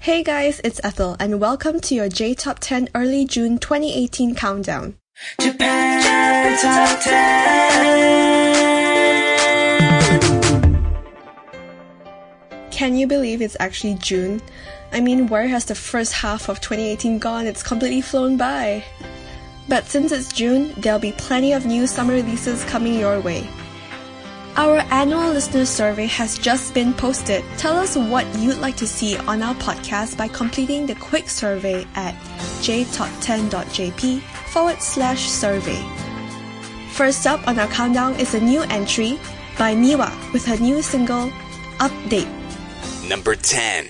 Hey guys, it's Ethel, and welcome to your J Top 10 early June 2018 countdown. Japan Top 10. Can you believe it's actually June? I mean, where has the first half of 2018 gone? It's completely flown by. But since it's June, there'll be plenty of new summer releases coming your way. Our annual listener survey has just been posted. Tell us what you'd like to see on our podcast by completing the quick survey at jtop10.jp forward slash survey. First up on our countdown is a new entry by Miwa with her new single, Update. Number 10.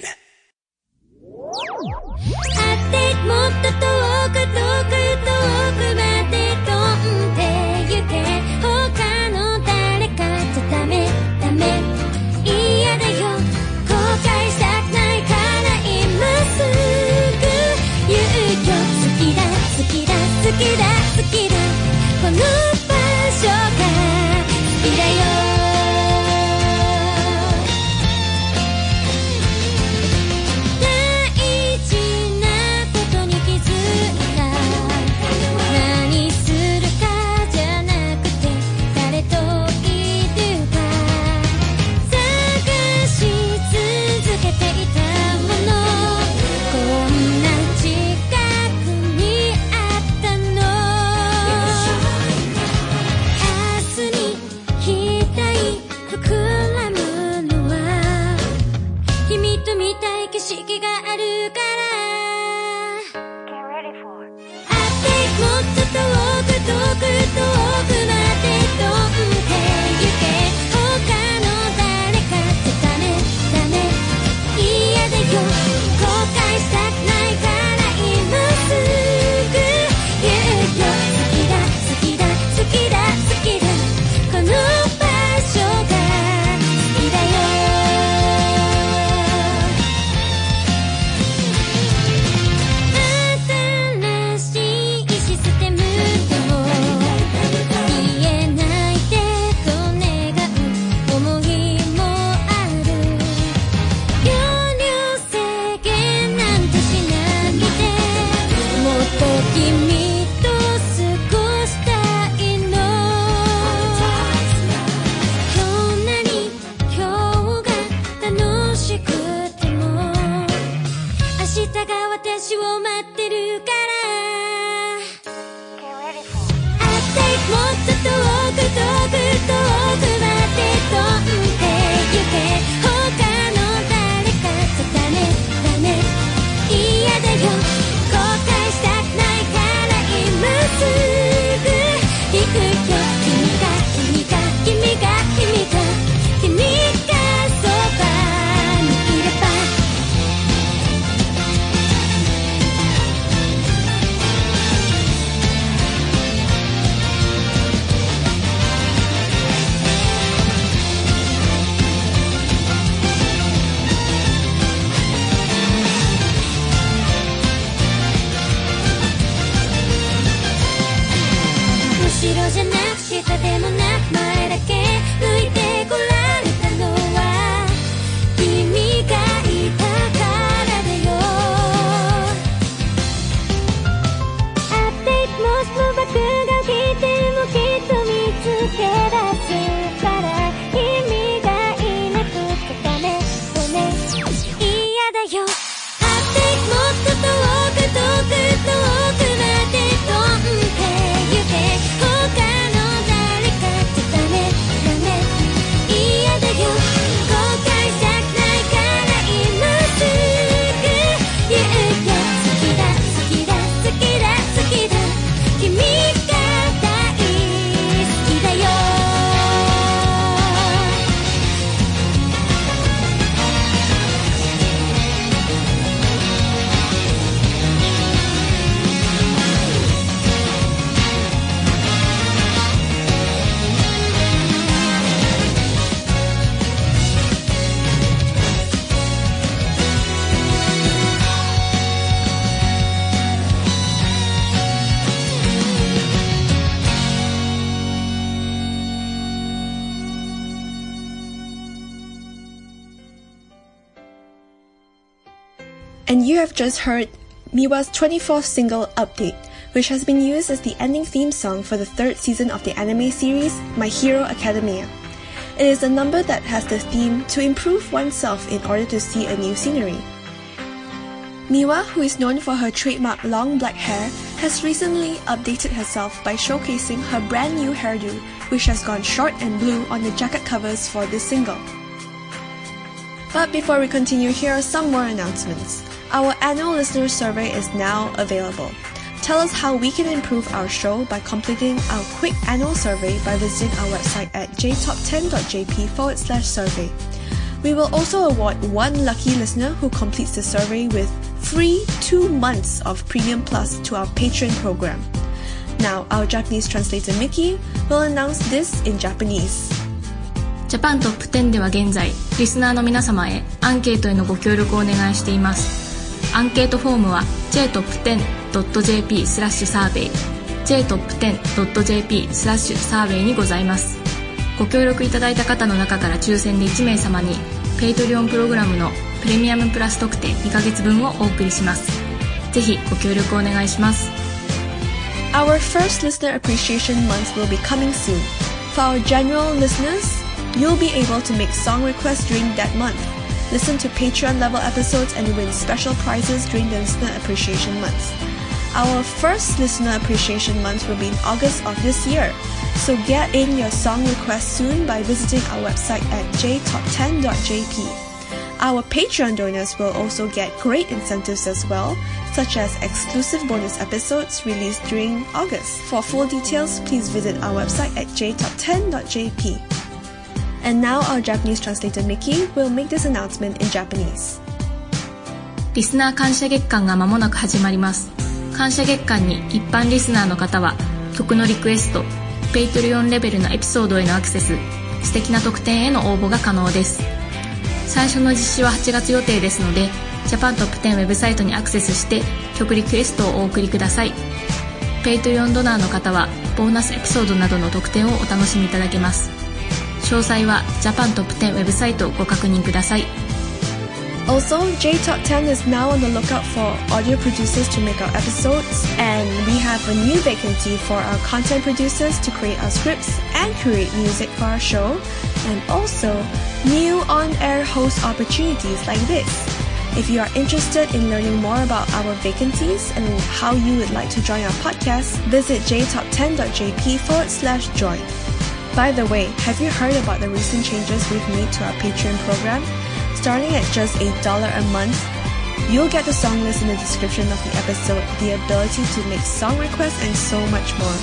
Just heard Miwa's 24th single Update, which has been used as the ending theme song for the third season of the anime series My Hero Academia. It is a number that has the theme to improve oneself in order to see a new scenery. Miwa, who is known for her trademark long black hair, has recently updated herself by showcasing her brand new hairdo, which has gone short and blue on the jacket covers for this single. But before we continue, here are some more announcements. Our annual listener survey is now available. Tell us how we can improve our show by completing our quick annual survey by visiting our website at jtop10.jp forward slash survey. We will also award one lucky listener who completes the survey with free two months of Premium Plus to our Patreon program. Now, our Japanese translator Mickey will announce this in Japanese. ジャパントップ10では現在リスナーの皆様へアンケートへのご協力をお願いしています アンケートフォームは jtop10.jp スラッシュサーベイ jtop10.jp スラッシュサーベイにございますご協力いただいた方の中から抽選で1名様にペイトリオンプログラムのプレミアムプラス特典2ヶ月分をお送りしますぜひご協力お願いします Our first listener appreciation month will be coming soon. For our general listeners, you'll be able to make song requests during that month, listen to Patreon level episodes, and win special prizes during the listener appreciation month. Our first listener appreciation month will be in August of this year. So get in your song request soon by visiting our website at jtop10.jp. Our Patreon donors will also get great incentives as well, such as exclusive bonus episodes released during August. For full details, please visit our website at jtop10.jp. And now our Japanese translator Mickey will make this announcement in Japanese. リスナー感謝月間が間もなく始まります。感謝月間に一般リスナーの方は曲のリクエストペイトリオンレベルのエピソードへのアクセス素敵な特典への応募が可能です。最初の実施は8月予定ですのでジャパントップ10ウェブサイトにアクセスして曲リクエストをお送りください。ペイトリオンドナーの方はボーナスエピソードなどの特典をお楽しみいただけます。詳細はジャパントップ10ウェブサイトをご確認ください Also, JTop10 is now on the lookout for audio producers to make our episodes, and we have a new vacancy for our content producers to create our scripts and create music for our show, and also new on-air host opportunities like this. If you are interested in learning more about our vacancies and how you would like to join our podcast, visit jtop10.jp forward slash join. By the way, have you heard about the recent changes we've made to our Patreon program? Starting at just $8 a month, you'll get the song list in the description of the episode, the ability to make song requests, and so much more.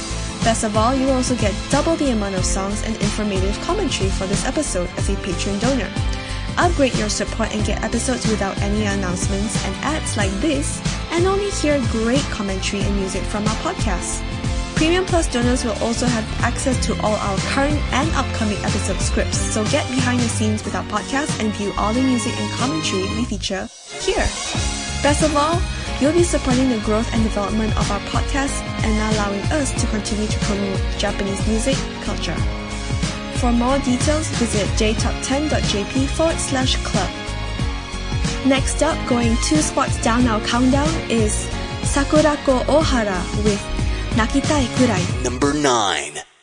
Best of all, you will also get double the amount of songs and informative commentary for this episode as a Patreon donor. Upgrade your support and get episodes without any announcements and ads like this, and only hear great commentary and music from our podcast. Premium Plus donors will also have access to all our current and upcoming episode scripts, so get behind the scenes with our podcast and view all the music and commentary we feature here. Best of all, you'll be supporting the growth and development of our podcast and allowing us to continue to promote Japanese music culture. For more details, visit jtop10.jp forward slash club. Next up, going two spots down our countdown is Sakurako Ohara with Nakitai Kurai. Number 9.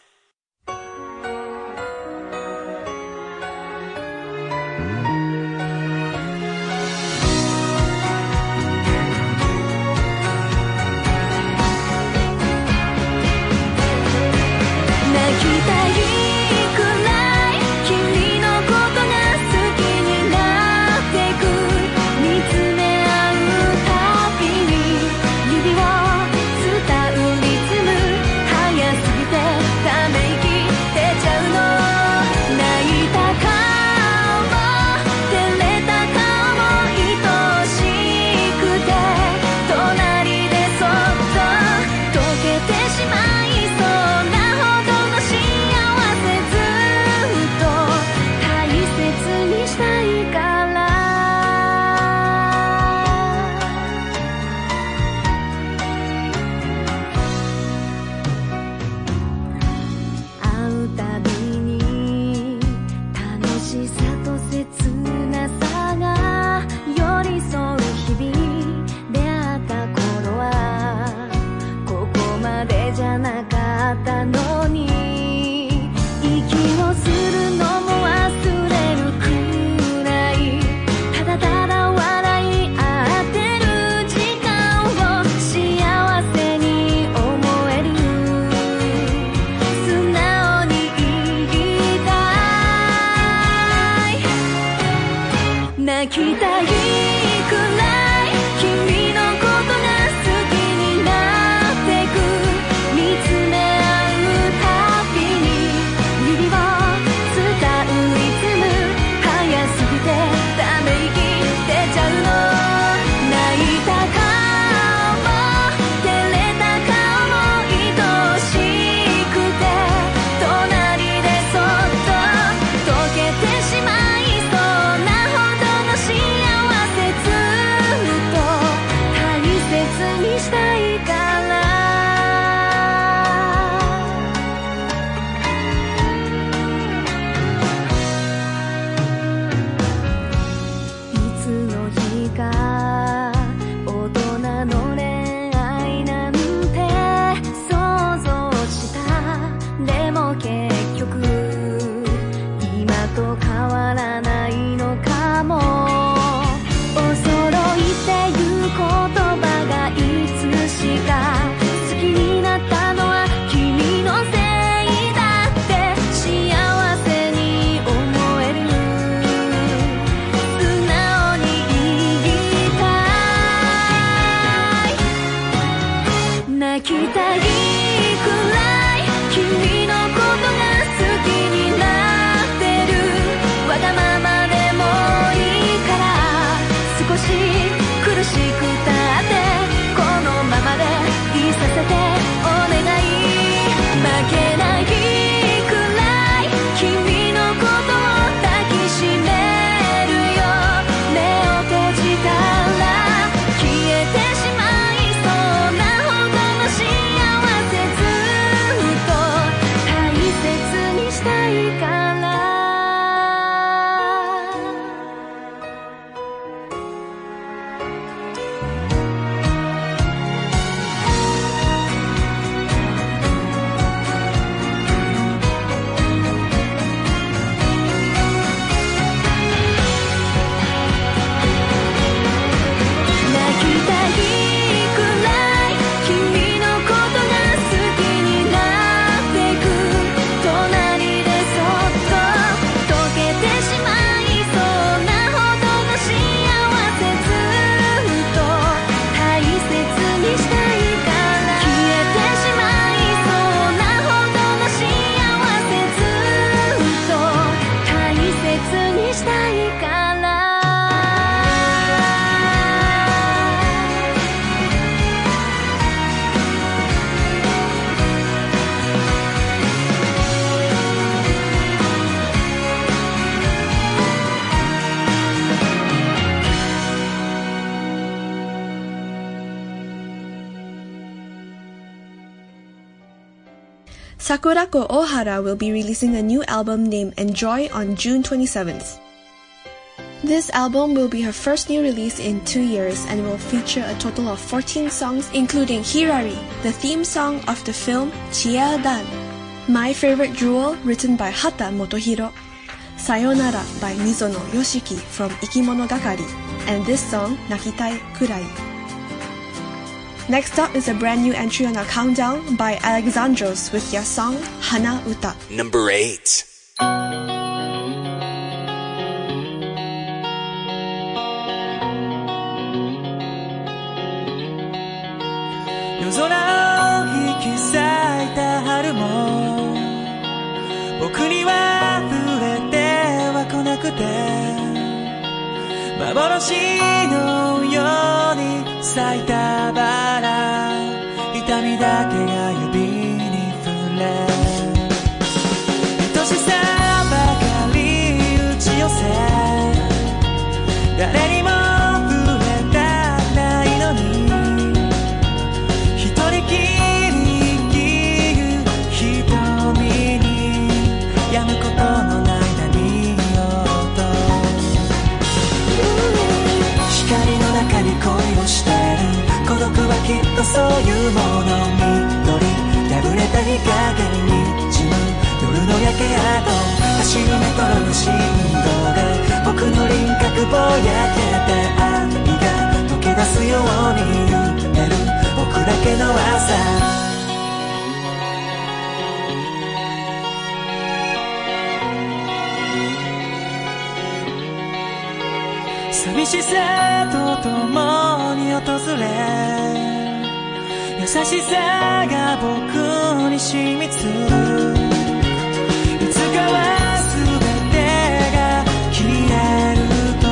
Sakurako Ohara will be releasing a new album named Enjoy on June 27th. This album will be her first new release in two years and will feature a total of 14 songs, including Hirari, the theme song of the film Chia Dan, My Favorite Jewel, written by Hata Motohiro, Sayonara by Mizuno Yoshiki from Ikimonogakari, and this song, Nakitai Kurai. Next up is a brand new entry on our countdown by Alexandros with their song Hana Uta. Number 8. 夜空を引き裂いた春も僕には触れては来なくて幻のように咲いたバラ痛み だけが きっとそういうもの緑破れた日陰に滲む。夜の焼け跡。走るメトロの振動で僕の輪郭ぼやけて愛が溶け出すように揺れる僕だけの朝。寂しさと共に訪れ優しさが僕に染みついつかは全てが消える。と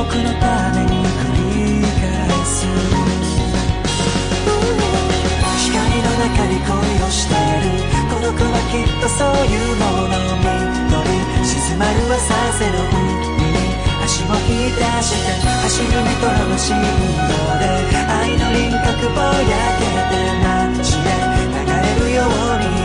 僕のために繰り返す光の中に恋をしてる孤独はきっとそういうもの緑静まる浅瀬の海。出して走るメトロの信号で愛の輪郭ぼやけて街へ流れるように。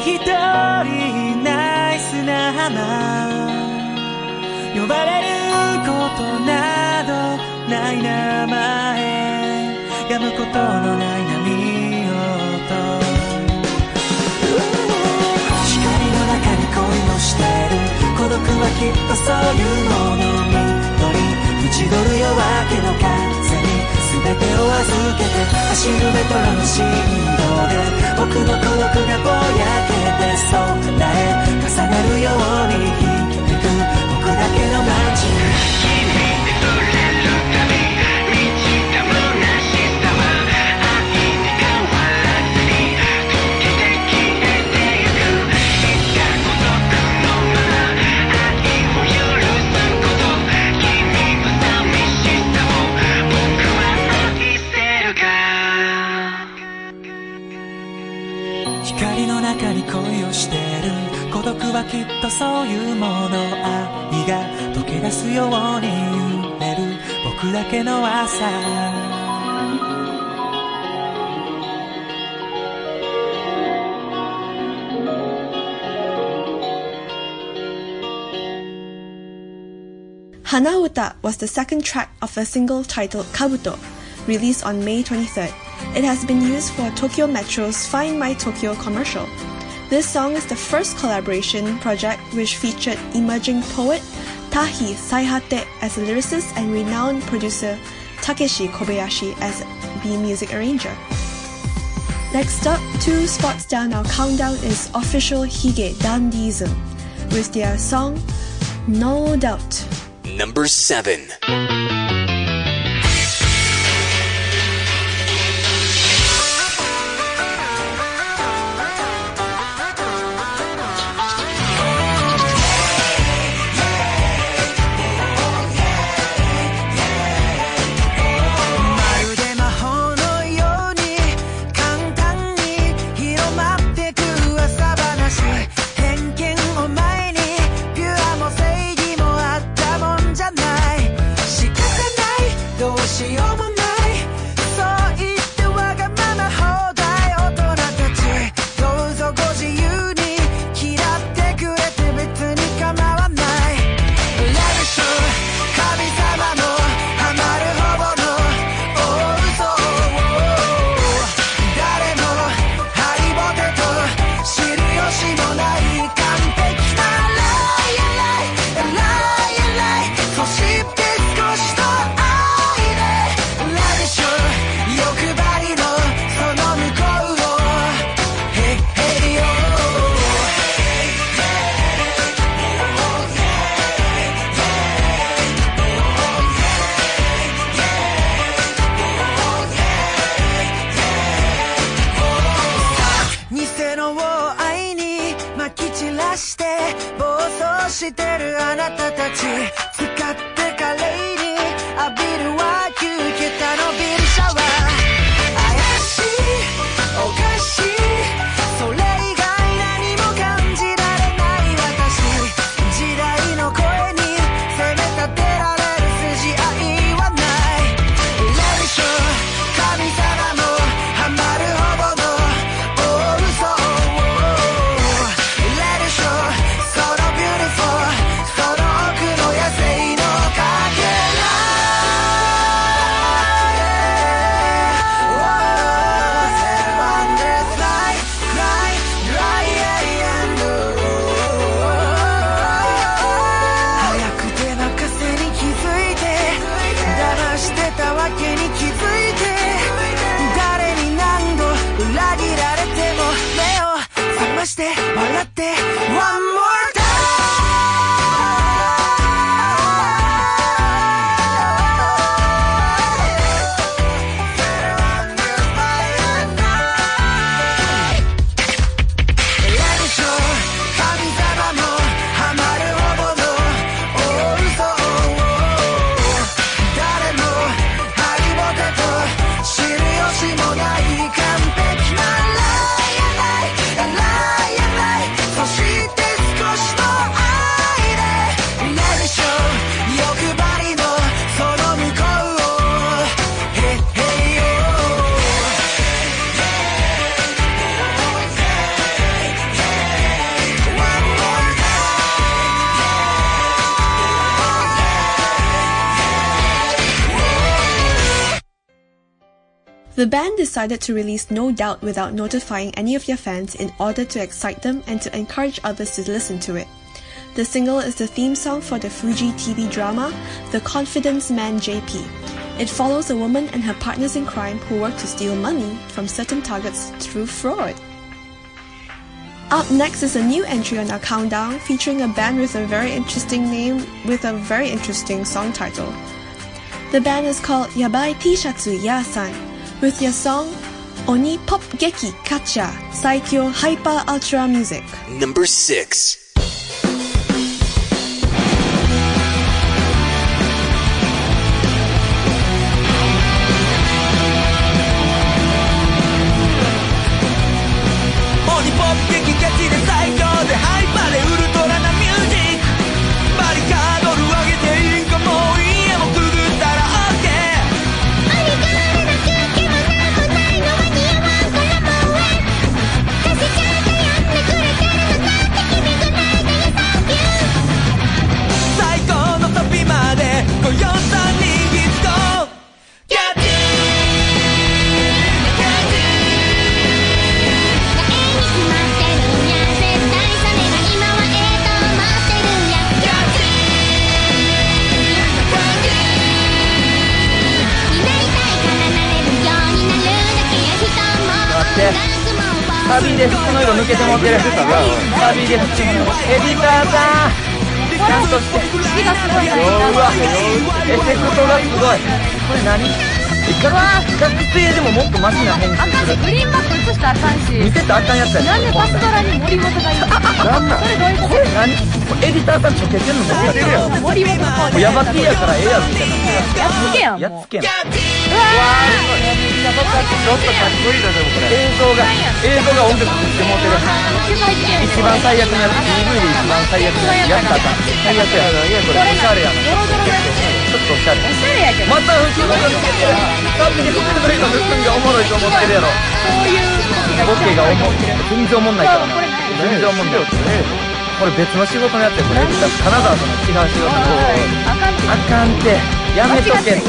一人いない砂浜呼ばれることなどない名前。止むことのない波音光の中に恋をしてる。孤独はきっとそういうもの緑打ち取る夜明けの風全てを預けて走るメトロの振動で僕の孤独がぼやけて空へ重なるように響く僕だけの街。孤独はきっとそういうもの愛が溶け出すように揺れる僕だけの朝 Hanauta was the second track of a single titled Kabuto, released on May 23rd. It has been used for Tokyo Metro's Find My Tokyo commercial. this song is the first collaboration project which featured emerging poet Tahi Saihate as a lyricist and renowned producer Takeshi Kobayashi as the music arranger. Next up, two spots down our countdown is official Hige Dandism with their song No Doubt. Number 7. The band decided to release No Doubt without notifying any of their fans in order to excite them and to encourage others to listen to it. The single is the theme song for the Fuji TV drama The Confidence Man JP. It follows a woman and her partners in crime who work to steal money from certain targets through fraud. Up next is a new entry on our countdown featuring a band with a very interesting name with a very interesting song title. The band is called Yabai T-Shatsu Ya-san with your song Oni Pop Geki Kacha Saikyo Hyper Ultra Music. Number 6. の色抜けてもうてるサビで服のエディターさんちゃんとして字がすごいなうわエフェクトがすごいこれ何学学生でももっとマシな編あかんしグリーンバック映したらあかんし見てたらあかんやつやなんでパスドラに森本がいるなんなんそれどういうことこれ何エディターさんちょけてんのめっちゃ出るやん森本こううヤバティやからええやろみたいなやっつけやんやっつけやんうわちょっとかっこいいなでもこれ映像が映像が音楽作ってもうてる一番最悪のやつ DV で一番最悪のやつやったかん。最悪やいやこれおしゃれやなドロドロちょっとおしゃれおしゃれやけどまた服の色つけてる完璧に服の色盗ん。がおもろいと思ってるやろそういうボケがおも全然おもん。ないからな全然おもん。ないこれ別の仕事のやつやこれ金沢との違う仕事のあかん。てあかん。ってやめとけって。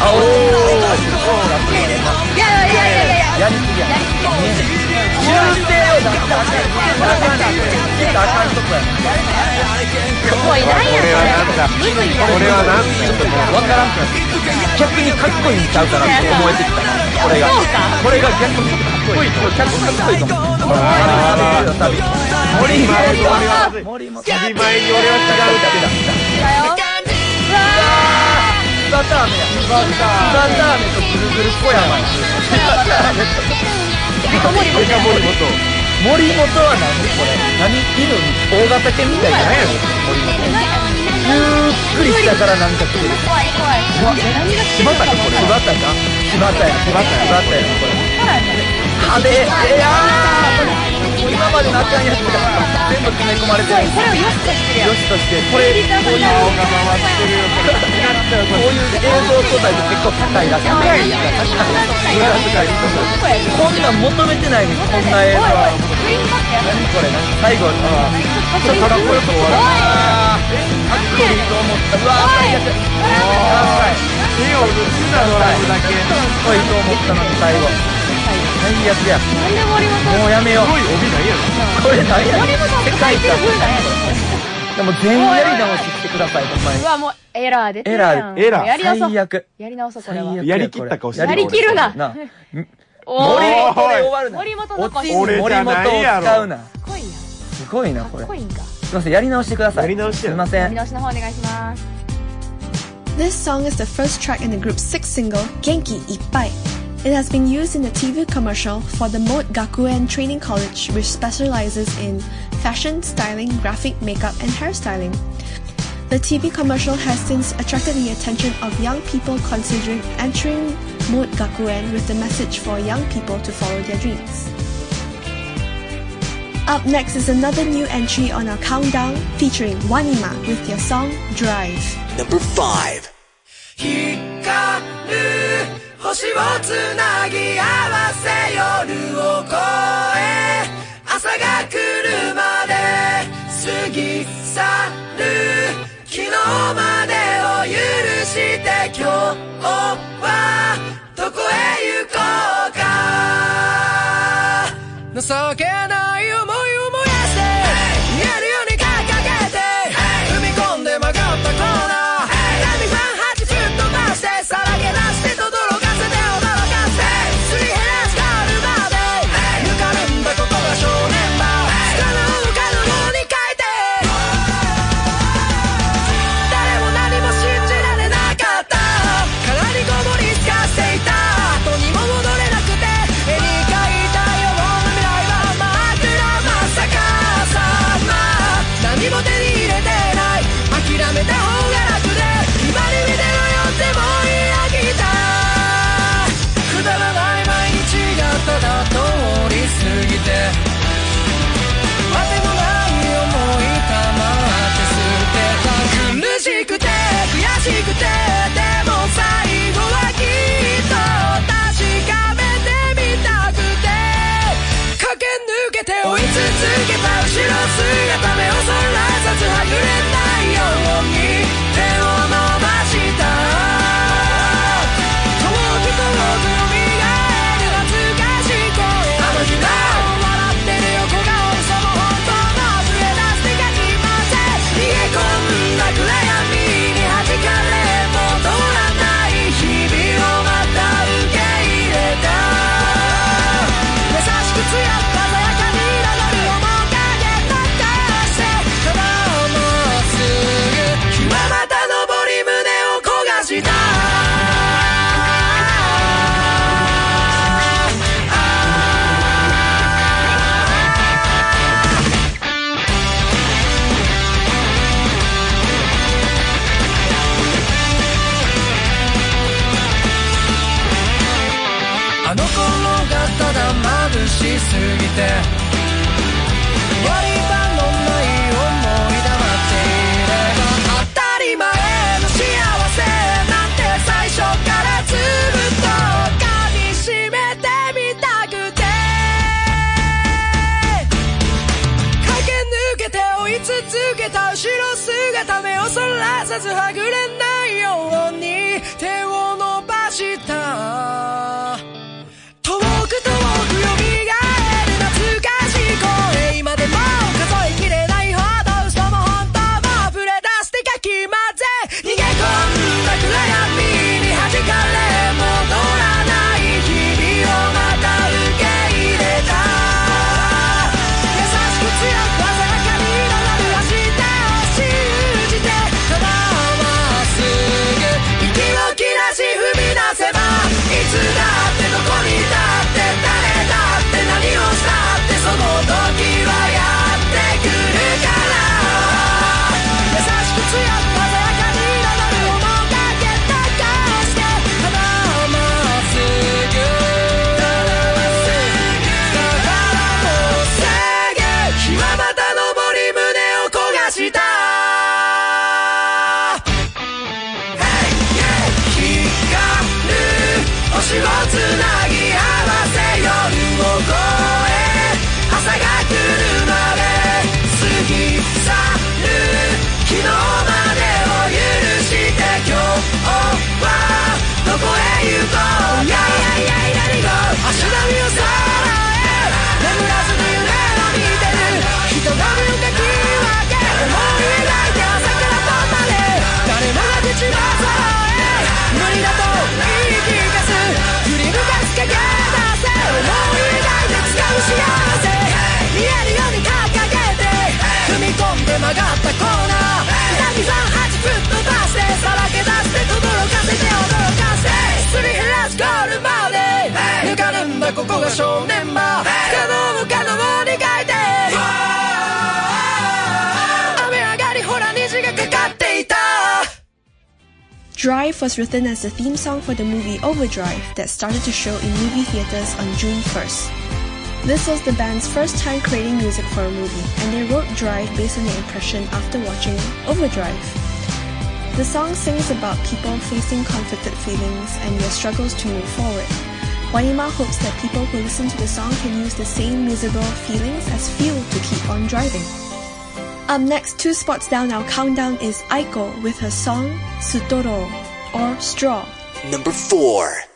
あおー。いや。いや。いや。いや。いや。やりすぎや。やりすぎ修正を出したらあかんあかんってあかんとこや。もういらんやんそれむずいや。んこれはなんわからんくなって逆にかっこいいんちゃうかなって思えてきたこれがこれが逆にかっこいい逆にかっこいいかもサビサビサビ森本森本サビ前に俺は違うだけだだよバターメやバターメとぐるぐる小山バターメと森本森本森本は何これ何犬大型犬みたいなやろ森本ゆっくりしたからなんか来る怖い怖いうわ柴田かこれ柴田か柴田や柴田や柴田やこれ派手えやーもう今までのあかんやつが全部詰め込まれてるそれをよしとしてるやんよしとしてこれこういうこういう映像素材って結構高いらしい高い高いこんなん求めてないのにこんな映像何これ何最後あーちょっとかっこよく終わるあーかっこいいと思ったうわー最悪手を映したドラムだけかっこいいと思ったの。に最後最悪やもうやめようこれ何や世界観でも全員やり直ししてくださいほんまに。うわもうエラー出てエるやん。ラーエラーやり直そう。最悪。やり直そうこれは。最悪やりきった顔してる。やりきるな。な。お森ー本で終わるな。森本の落ちに森本を使うな。すごいなこれ。かっこいいんか。すいませんやり直してください。やり直してすいません。見直しの方お願いします。This song is the first track in the group's sixth single, Genki Ippai. It has been used in the TV commercial for the Mode Gakuen Training College, which specializes in fashion, styling, graphic makeup, and hairstyling. The TV commercial has since attracted the attention of young people considering entering Mode Gakuen with the message for young people to follow their dreams. Up next is another new entry on our countdown featuring Wanima with their song Drive. Number 5. 星をつなぎ合わせ夜を越え朝が来るまで過ぎ去る。昨日までを許して今日はどこへ行こうか。情けない。さずはぐれないように手を伸ばした。you go, yeah. Drive was written as the theme song for the movie Overdrive that started to show in movie theaters on June 1st. This was the band's first time creating music for a movie, and they wrote Drive based on their impression after watching Overdrive. The song sings about people facing conflicted feelings and their struggles to move forward. Wanima hopes that people who listen to the song can use the same miserable feelings as fuel to keep on driving. Up next, two spots down our countdown is Aiko with her song Sutoro, or Straw. Number 4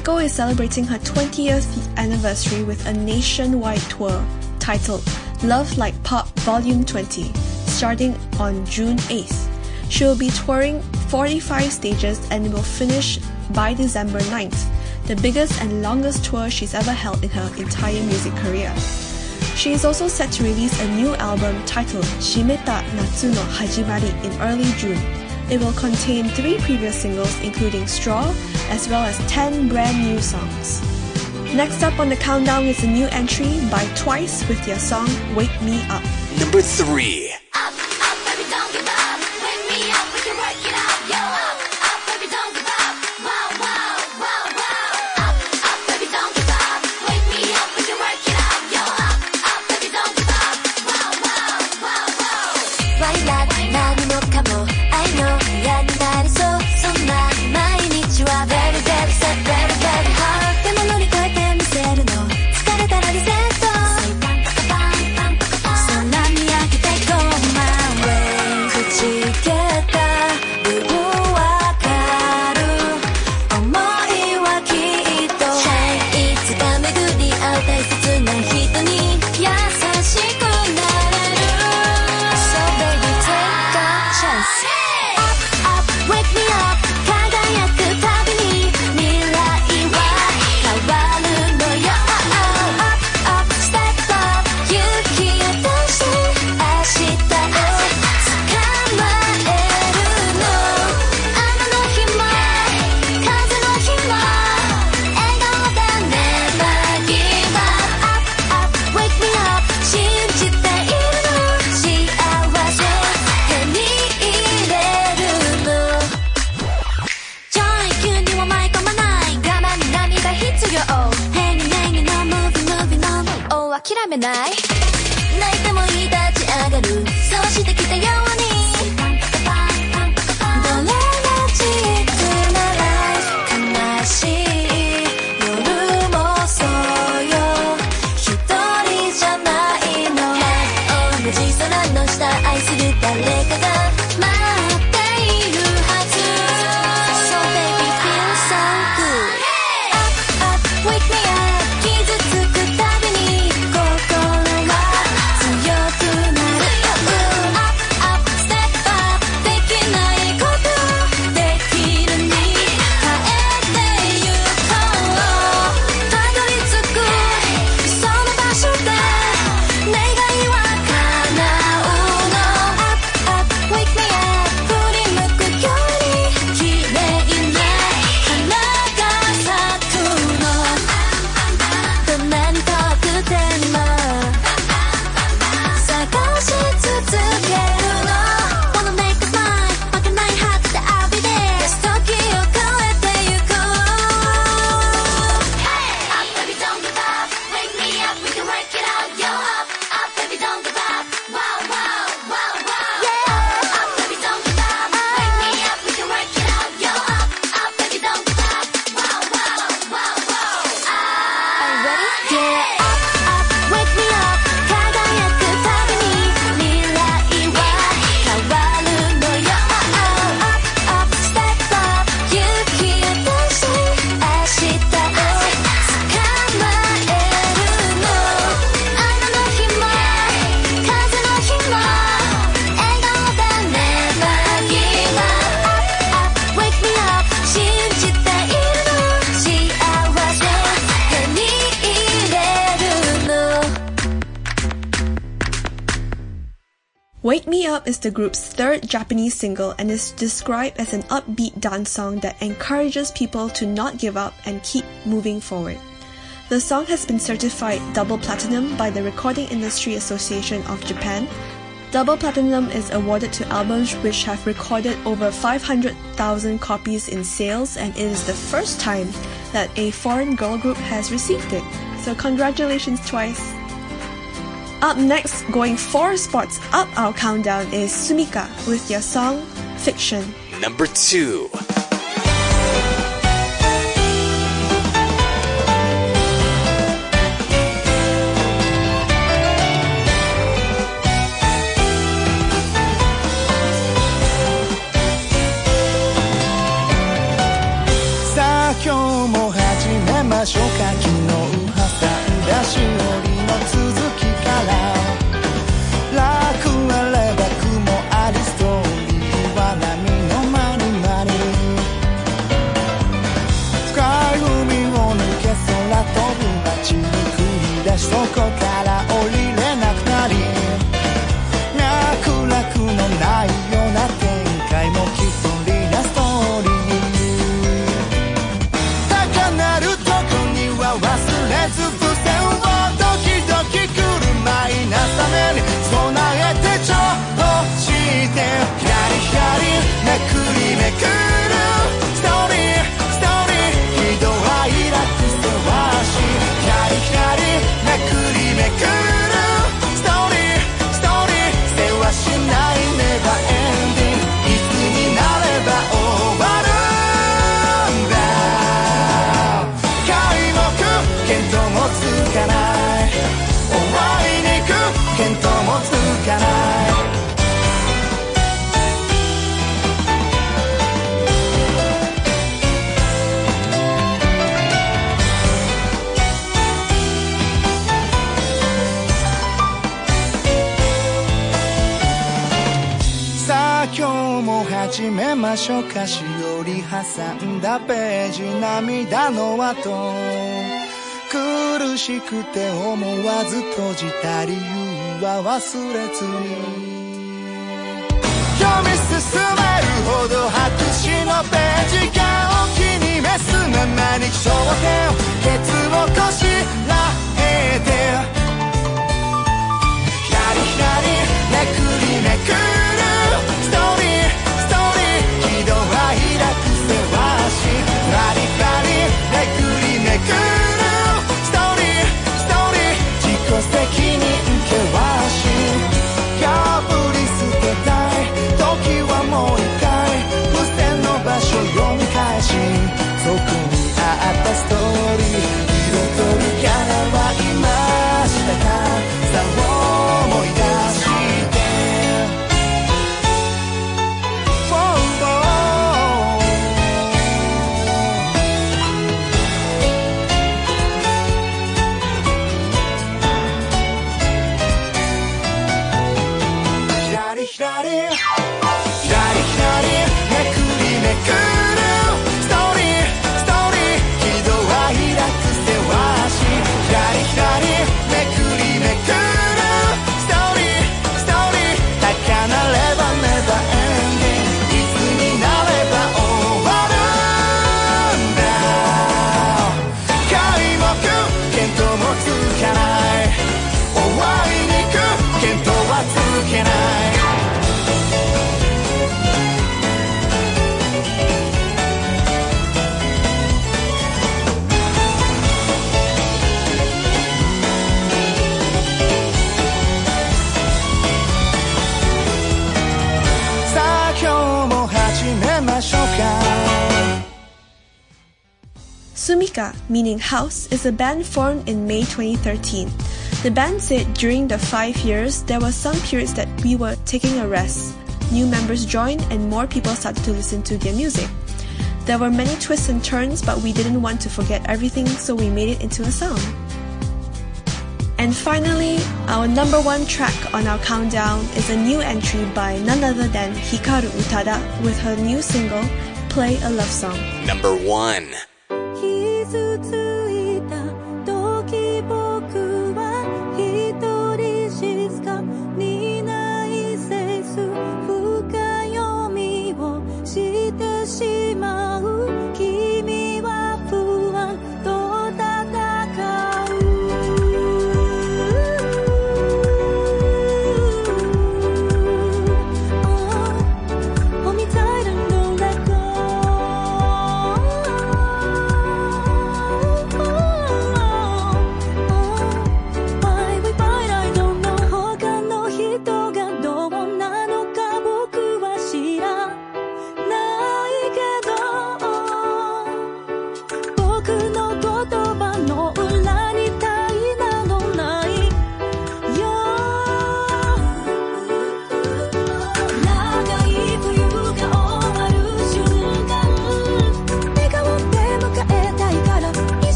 Michael is celebrating her 20th anniversary with a nationwide tour titled Love Like Pop Volume 20, starting on June 8th. She will be touring 45 stages and will finish by December 9th, the biggest and longest tour she's ever held in her entire music career. She is also set to release a new album titled Shimeta Natsu no Hajimari in early June. It will contain three previous singles, including Straw, as well as 10 brand new songs. Next up on the countdown is a new entry by Twice with their song Wake Me Up. Number 3 single and is described as an upbeat dance song that encourages people to not give up and keep moving forward. The song has been certified double platinum by the Recording Industry Association of Japan. Double platinum is awarded to albums which have recorded over 500,000 copies in sales, and it is the first time that a foreign girl group has received it. So, congratulations, Twice! Up next, going four spots up our countdown is Sumika with your song Fiction. Number two. より挟んだページ涙の跡苦しくて思わず閉じた理由は忘れずに。読み進めるほど白紙のページが大きに目すままに焦点ケツをこしら Tika, meaning house, is a band formed in May 2013. The band said during the five years, there were some periods that we were taking a rest. New members joined and more people started to listen to their music. There were many twists and turns, but we didn't want to forget everything, so we made it into a song. And finally, our number one track on our countdown is a new entry by none other than Hikaru Utada with her new single, Play a Love Song. Number one to, to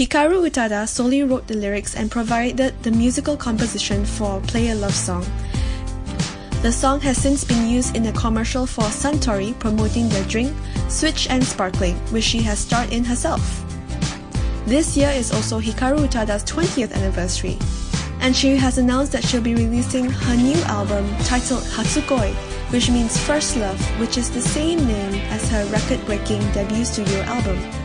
Hikaru Utada solely wrote the lyrics and provided the musical composition for Play a Love Song. The song has since been used in a commercial for Suntory promoting their drink, Switch and Sparkling, which she has starred in herself. This year is also Hikaru Utada's 20th anniversary, and she has announced that she'll be releasing her new album titled Hatsukoi, which means First Love, which is the same name as her record breaking debut studio album.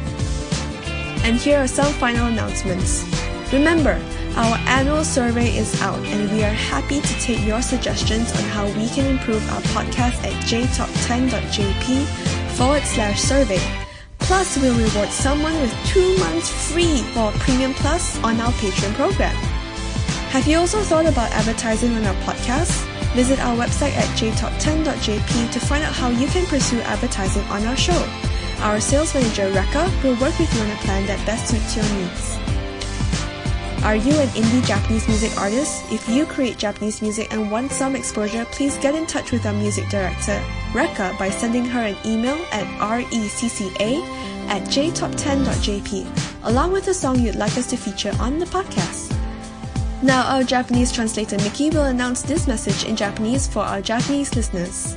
And here are some final announcements. Remember, our annual survey is out, and we are happy to take your suggestions on how we can improve our podcast at jtop10.jp forward slash survey. Plus, we'll reward someone with two months free for Premium Plus on our Patreon program. Have you also thought about advertising on our podcast? Visit our website at jtop10.jp to find out how you can pursue advertising on our show. Our sales manager, Recca, will work with you on a plan that best suits your needs. Are you an indie Japanese music artist? If you create Japanese music and want some exposure, please get in touch with our music director, Recca, by sending her an email at recca at jtop10.jp, along with a song you'd like us to feature on the podcast. Now, our Japanese translator Miki will announce this message in Japanese for our Japanese listeners.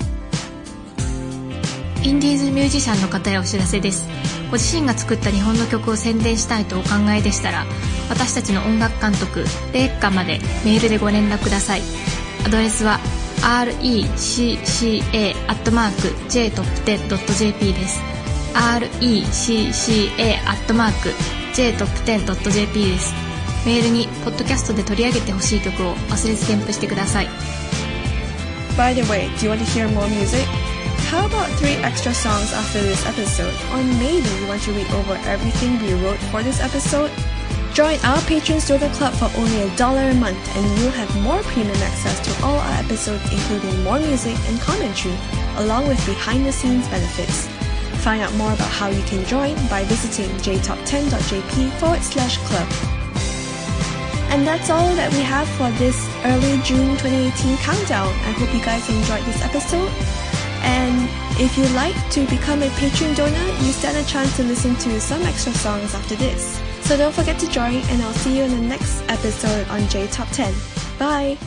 インディーズミュージシャンの方へお知らせです。ご自身が作った日本の曲を宣伝したいとお考えでしたら私たちの音楽監督レイカまでメールでご連絡ください。アドレスは recca.jtop10.jp です。Recca.jtop10.jp です。メールにポッドキャストで取り上げてほしい曲を忘れず添付してください。By the way, do you want to hear more music? How about three extra songs after this episode? Or maybe you want to read over everything we wrote for this episode? Join our Patreon Student Club for only a dollar a month and you'll have more premium access to all our episodes including more music and commentary, along with behind-the-scenes benefits. Find out more about how you can join by visiting jtop10.jp forward slash club. And that's all that we have for this early June 2018 countdown. I hope you guys enjoyed this episode. And if you'd like to become a Patreon donor, you stand a chance to listen to some extra songs after this. So don't forget to join, and I'll see you in the next episode on J Top 10. Bye!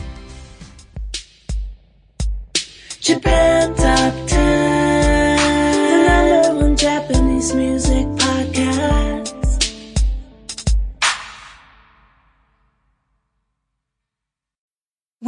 Japan Top 10, the number one Japanese music podcast.